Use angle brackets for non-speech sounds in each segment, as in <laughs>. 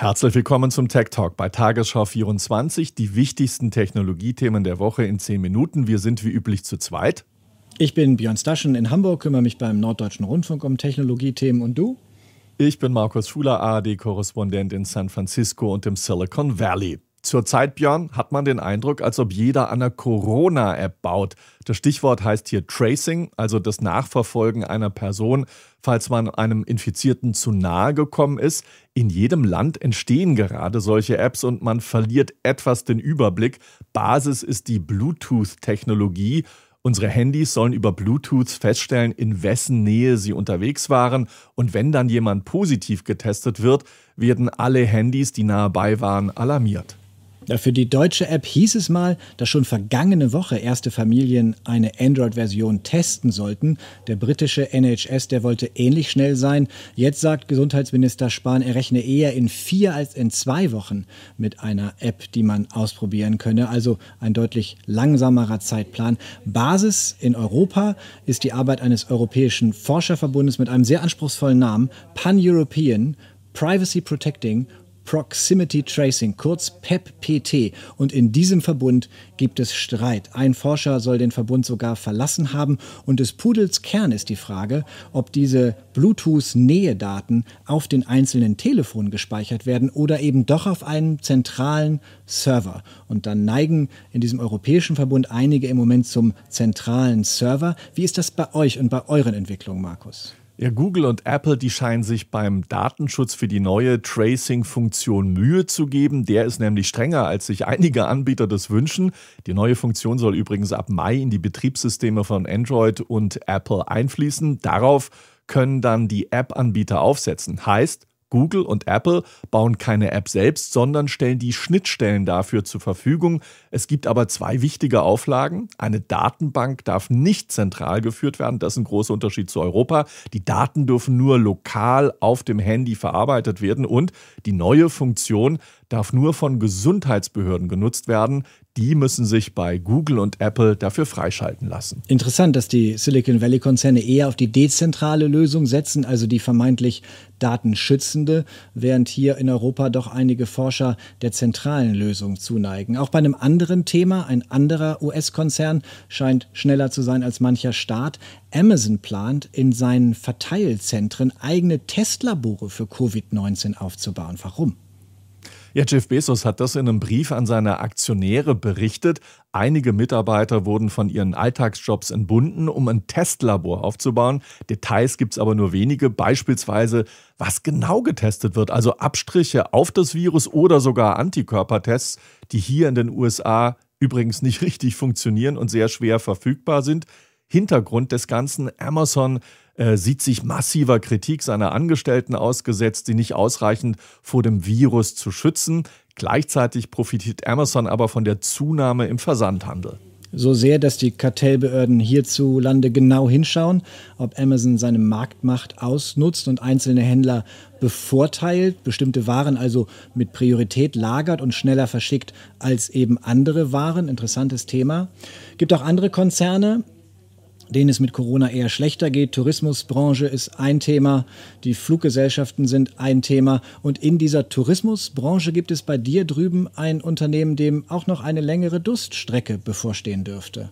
Herzlich willkommen zum Tech Talk bei Tagesschau 24. Die wichtigsten Technologiethemen der Woche in 10 Minuten. Wir sind wie üblich zu zweit. Ich bin Björn Staschen in Hamburg, kümmere mich beim Norddeutschen Rundfunk um Technologiethemen. Und du? Ich bin Markus Schuler, ARD-Korrespondent in San Francisco und im Silicon Valley. Zurzeit, Björn, hat man den Eindruck, als ob jeder an einer Corona-App baut. Das Stichwort heißt hier Tracing, also das Nachverfolgen einer Person, falls man einem Infizierten zu nahe gekommen ist. In jedem Land entstehen gerade solche Apps und man verliert etwas den Überblick. Basis ist die Bluetooth-Technologie. Unsere Handys sollen über Bluetooth feststellen, in wessen Nähe sie unterwegs waren. Und wenn dann jemand positiv getestet wird, werden alle Handys, die nahe bei waren, alarmiert. Für die deutsche App hieß es mal, dass schon vergangene Woche erste Familien eine Android-Version testen sollten. Der britische NHS, der wollte ähnlich schnell sein. Jetzt sagt Gesundheitsminister Spahn, er rechne eher in vier als in zwei Wochen mit einer App, die man ausprobieren könne. Also ein deutlich langsamerer Zeitplan. Basis in Europa ist die Arbeit eines europäischen Forscherverbundes mit einem sehr anspruchsvollen Namen, Pan-European Privacy Protecting Proximity Tracing, kurz PEP-PT. Und in diesem Verbund gibt es Streit. Ein Forscher soll den Verbund sogar verlassen haben. Und des Pudels Kern ist die Frage, ob diese Bluetooth-Nähedaten auf den einzelnen Telefonen gespeichert werden oder eben doch auf einem zentralen Server. Und dann neigen in diesem europäischen Verbund einige im Moment zum zentralen Server. Wie ist das bei euch und bei euren Entwicklungen, Markus? Ja, Google und Apple, die scheinen sich beim Datenschutz für die neue Tracing-Funktion Mühe zu geben. Der ist nämlich strenger, als sich einige Anbieter das wünschen. Die neue Funktion soll übrigens ab Mai in die Betriebssysteme von Android und Apple einfließen. Darauf können dann die App-Anbieter aufsetzen. Heißt, Google und Apple bauen keine App selbst, sondern stellen die Schnittstellen dafür zur Verfügung. Es gibt aber zwei wichtige Auflagen. Eine Datenbank darf nicht zentral geführt werden. Das ist ein großer Unterschied zu Europa. Die Daten dürfen nur lokal auf dem Handy verarbeitet werden und die neue Funktion darf nur von Gesundheitsbehörden genutzt werden die müssen sich bei Google und Apple dafür freischalten lassen. Interessant, dass die Silicon Valley-Konzerne eher auf die dezentrale Lösung setzen, also die vermeintlich datenschützende, während hier in Europa doch einige Forscher der zentralen Lösung zuneigen. Auch bei einem anderen Thema, ein anderer US-Konzern scheint schneller zu sein als mancher Staat. Amazon plant, in seinen Verteilzentren eigene Testlabore für Covid-19 aufzubauen. Warum? Ja, Jeff Bezos hat das in einem Brief an seine Aktionäre berichtet. Einige Mitarbeiter wurden von ihren Alltagsjobs entbunden, um ein Testlabor aufzubauen. Details gibt es aber nur wenige, beispielsweise was genau getestet wird, also Abstriche auf das Virus oder sogar Antikörpertests, die hier in den USA übrigens nicht <laughs> richtig funktionieren und sehr schwer verfügbar sind. Hintergrund des Ganzen, Amazon äh, sieht sich massiver Kritik seiner Angestellten ausgesetzt, die nicht ausreichend vor dem Virus zu schützen. Gleichzeitig profitiert Amazon aber von der Zunahme im Versandhandel. So sehr, dass die Kartellbehörden hierzulande genau hinschauen, ob Amazon seine Marktmacht ausnutzt und einzelne Händler bevorteilt, bestimmte Waren also mit Priorität lagert und schneller verschickt als eben andere Waren. Interessantes Thema. Gibt auch andere Konzerne, denen es mit Corona eher schlechter geht. Tourismusbranche ist ein Thema, die Fluggesellschaften sind ein Thema. Und in dieser Tourismusbranche gibt es bei dir drüben ein Unternehmen, dem auch noch eine längere Durststrecke bevorstehen dürfte.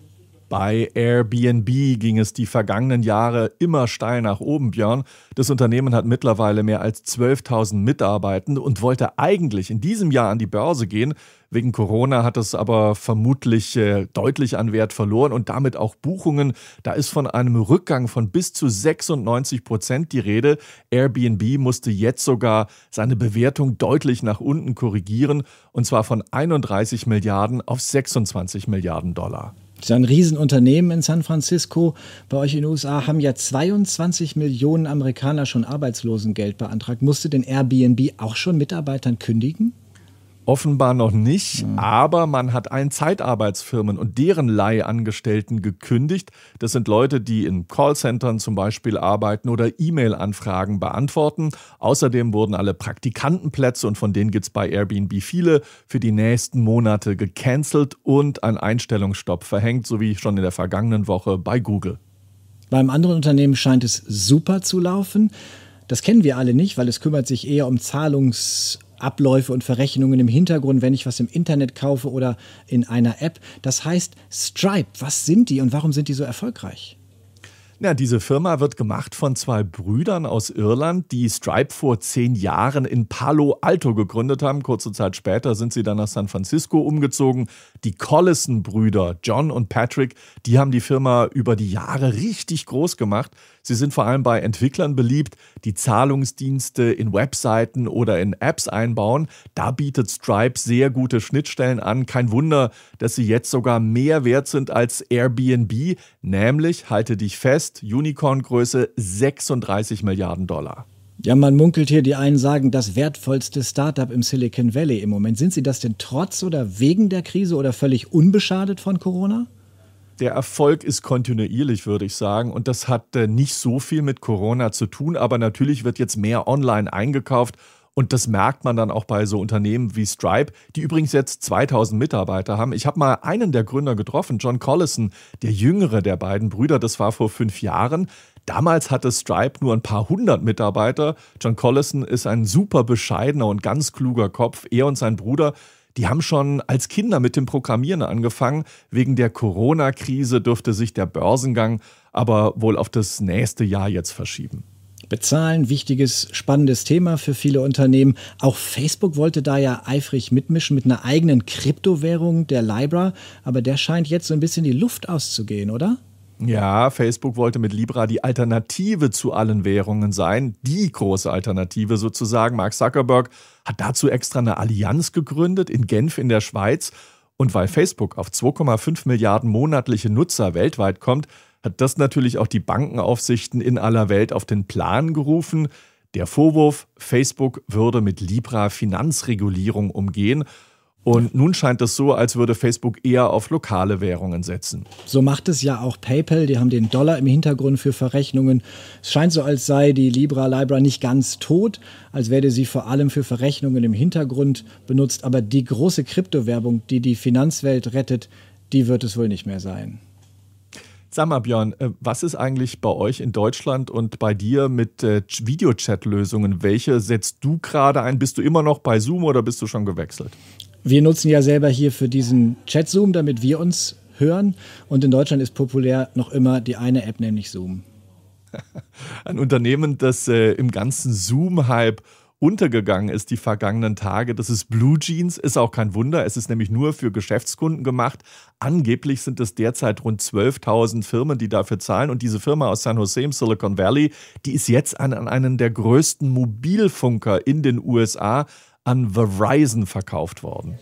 Bei Airbnb ging es die vergangenen Jahre immer steil nach oben, Björn. Das Unternehmen hat mittlerweile mehr als 12.000 Mitarbeitende und wollte eigentlich in diesem Jahr an die Börse gehen. Wegen Corona hat es aber vermutlich äh, deutlich an Wert verloren und damit auch Buchungen. Da ist von einem Rückgang von bis zu 96 Prozent die Rede. Airbnb musste jetzt sogar seine Bewertung deutlich nach unten korrigieren und zwar von 31 Milliarden auf 26 Milliarden Dollar. Ist ein Riesenunternehmen in San Francisco. Bei euch in den USA haben ja 22 Millionen Amerikaner schon Arbeitslosengeld beantragt. Musste denn Airbnb auch schon Mitarbeitern kündigen? Offenbar noch nicht, mhm. aber man hat allen Zeitarbeitsfirmen und deren Leihangestellten gekündigt. Das sind Leute, die in Callcentern zum Beispiel arbeiten oder E-Mail-Anfragen beantworten. Außerdem wurden alle Praktikantenplätze, und von denen gibt es bei Airbnb viele, für die nächsten Monate gecancelt und ein Einstellungsstopp verhängt, so wie schon in der vergangenen Woche bei Google. Beim anderen Unternehmen scheint es super zu laufen. Das kennen wir alle nicht, weil es kümmert sich eher um Zahlungs- Abläufe und Verrechnungen im Hintergrund, wenn ich was im Internet kaufe oder in einer App. Das heißt, Stripe, was sind die und warum sind die so erfolgreich? Ja, diese Firma wird gemacht von zwei Brüdern aus Irland, die Stripe vor zehn Jahren in Palo Alto gegründet haben. Kurze Zeit später sind sie dann nach San Francisco umgezogen. Die Collison-Brüder, John und Patrick, die haben die Firma über die Jahre richtig groß gemacht. Sie sind vor allem bei Entwicklern beliebt, die Zahlungsdienste in Webseiten oder in Apps einbauen. Da bietet Stripe sehr gute Schnittstellen an. Kein Wunder, dass sie jetzt sogar mehr wert sind als Airbnb, nämlich, halte dich fest, Unicorn-Größe 36 Milliarden Dollar. Ja, man munkelt hier, die einen sagen, das wertvollste Startup im Silicon Valley im Moment. Sind Sie das denn trotz oder wegen der Krise oder völlig unbeschadet von Corona? Der Erfolg ist kontinuierlich, würde ich sagen. Und das hat äh, nicht so viel mit Corona zu tun. Aber natürlich wird jetzt mehr online eingekauft. Und das merkt man dann auch bei so Unternehmen wie Stripe, die übrigens jetzt 2000 Mitarbeiter haben. Ich habe mal einen der Gründer getroffen, John Collison, der jüngere der beiden Brüder. Das war vor fünf Jahren. Damals hatte Stripe nur ein paar hundert Mitarbeiter. John Collison ist ein super bescheidener und ganz kluger Kopf. Er und sein Bruder die haben schon als Kinder mit dem Programmieren angefangen. Wegen der Corona-Krise dürfte sich der Börsengang aber wohl auf das nächste Jahr jetzt verschieben. Bezahlen, wichtiges, spannendes Thema für viele Unternehmen. Auch Facebook wollte da ja eifrig mitmischen mit einer eigenen Kryptowährung, der Libra. Aber der scheint jetzt so ein bisschen die Luft auszugehen, oder? Ja, Facebook wollte mit Libra die Alternative zu allen Währungen sein, die große Alternative sozusagen. Mark Zuckerberg hat dazu extra eine Allianz gegründet in Genf in der Schweiz. Und weil Facebook auf 2,5 Milliarden monatliche Nutzer weltweit kommt, hat das natürlich auch die Bankenaufsichten in aller Welt auf den Plan gerufen. Der Vorwurf, Facebook würde mit Libra Finanzregulierung umgehen. Und nun scheint es so, als würde Facebook eher auf lokale Währungen setzen. So macht es ja auch PayPal. Die haben den Dollar im Hintergrund für Verrechnungen. Es scheint so, als sei die Libra Libra nicht ganz tot, als werde sie vor allem für Verrechnungen im Hintergrund benutzt. Aber die große Kryptowerbung, die die Finanzwelt rettet, die wird es wohl nicht mehr sein. Sag mal, Björn, äh, was ist eigentlich bei euch in Deutschland und bei dir mit äh, Videochat-Lösungen? Welche setzt du gerade ein? Bist du immer noch bei Zoom oder bist du schon gewechselt? Wir nutzen ja selber hier für diesen Chat-Zoom, damit wir uns hören. Und in Deutschland ist populär noch immer die eine App, nämlich Zoom. <laughs> Ein Unternehmen, das äh, im ganzen Zoom-Hype untergegangen ist die vergangenen Tage. Das ist Blue Jeans, ist auch kein Wunder. Es ist nämlich nur für Geschäftskunden gemacht. Angeblich sind es derzeit rund 12.000 Firmen, die dafür zahlen. Und diese Firma aus San Jose im Silicon Valley, die ist jetzt an, an einen der größten Mobilfunker in den USA an Verizon verkauft worden.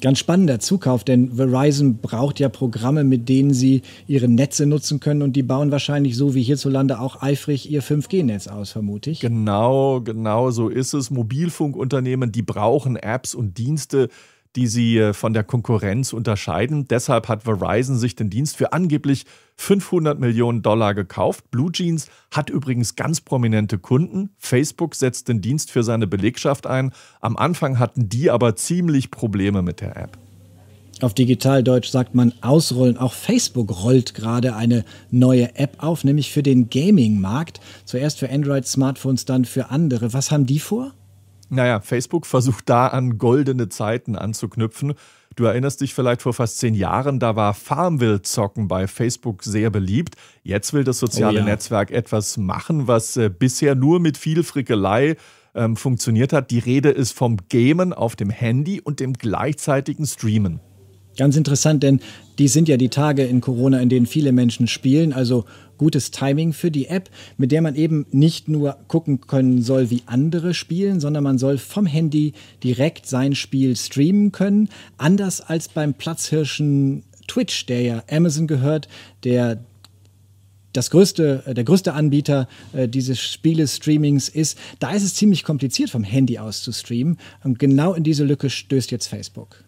Ganz spannender Zukauf, denn Verizon braucht ja Programme, mit denen sie ihre Netze nutzen können und die bauen wahrscheinlich so wie hierzulande auch eifrig ihr 5G-Netz aus, vermute ich. Genau, genau so ist es. Mobilfunkunternehmen, die brauchen Apps und Dienste, die sie äh, von der Konkurrenz unterscheiden. Deshalb hat Verizon sich den Dienst für angeblich 500 Millionen Dollar gekauft. Blue Jeans hat übrigens ganz prominente Kunden. Facebook setzt den Dienst für seine Belegschaft ein. Am Anfang hatten die aber ziemlich Probleme mit der App. Auf Digitaldeutsch sagt man ausrollen. Auch Facebook rollt gerade eine neue App auf, nämlich für den Gaming-Markt. Zuerst für Android-Smartphones, dann für andere. Was haben die vor? Naja, Facebook versucht da an goldene Zeiten anzuknüpfen. Du erinnerst dich vielleicht vor fast zehn Jahren, da war Farmville-Zocken bei Facebook sehr beliebt. Jetzt will das soziale oh ja. Netzwerk etwas machen, was äh, bisher nur mit viel Frickelei ähm, funktioniert hat. Die Rede ist vom Gamen auf dem Handy und dem gleichzeitigen Streamen. Ganz interessant, denn die sind ja die Tage in Corona, in denen viele Menschen spielen. Also gutes Timing für die App, mit der man eben nicht nur gucken können soll, wie andere spielen, sondern man soll vom Handy direkt sein Spiel streamen können. Anders als beim Platzhirschen Twitch, der ja Amazon gehört, der das größte, der größte Anbieter äh, dieses Spiele-Streamings ist, da ist es ziemlich kompliziert, vom Handy aus zu streamen. Und genau in diese Lücke stößt jetzt Facebook.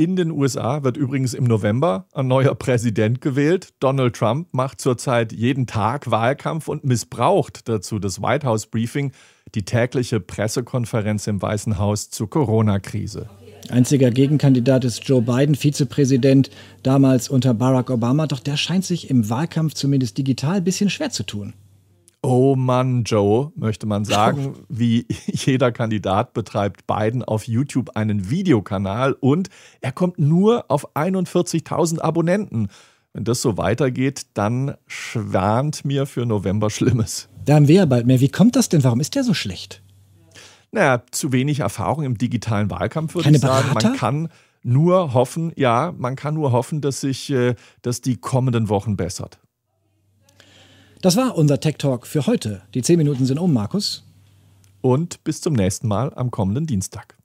In den USA wird übrigens im November ein neuer Präsident gewählt. Donald Trump macht zurzeit jeden Tag Wahlkampf und missbraucht dazu das White House Briefing, die tägliche Pressekonferenz im Weißen Haus zur Corona-Krise. Einziger Gegenkandidat ist Joe Biden, Vizepräsident damals unter Barack Obama, doch der scheint sich im Wahlkampf zumindest digital ein bisschen schwer zu tun. Oh Mann, Joe, möchte man sagen. Wie <laughs> jeder Kandidat betreibt Biden auf YouTube einen Videokanal und er kommt nur auf 41.000 Abonnenten. Wenn das so weitergeht, dann schwant mir für November Schlimmes. Da haben wir ja bald mehr. Wie kommt das denn? Warum ist der so schlecht? Naja, zu wenig Erfahrung im digitalen Wahlkampf, würde Keine ich sagen. Berater? Man kann nur hoffen, ja, man kann nur hoffen, dass sich äh, dass die kommenden Wochen bessert. Das war unser Tech Talk für heute. Die 10 Minuten sind um, Markus. Und bis zum nächsten Mal am kommenden Dienstag.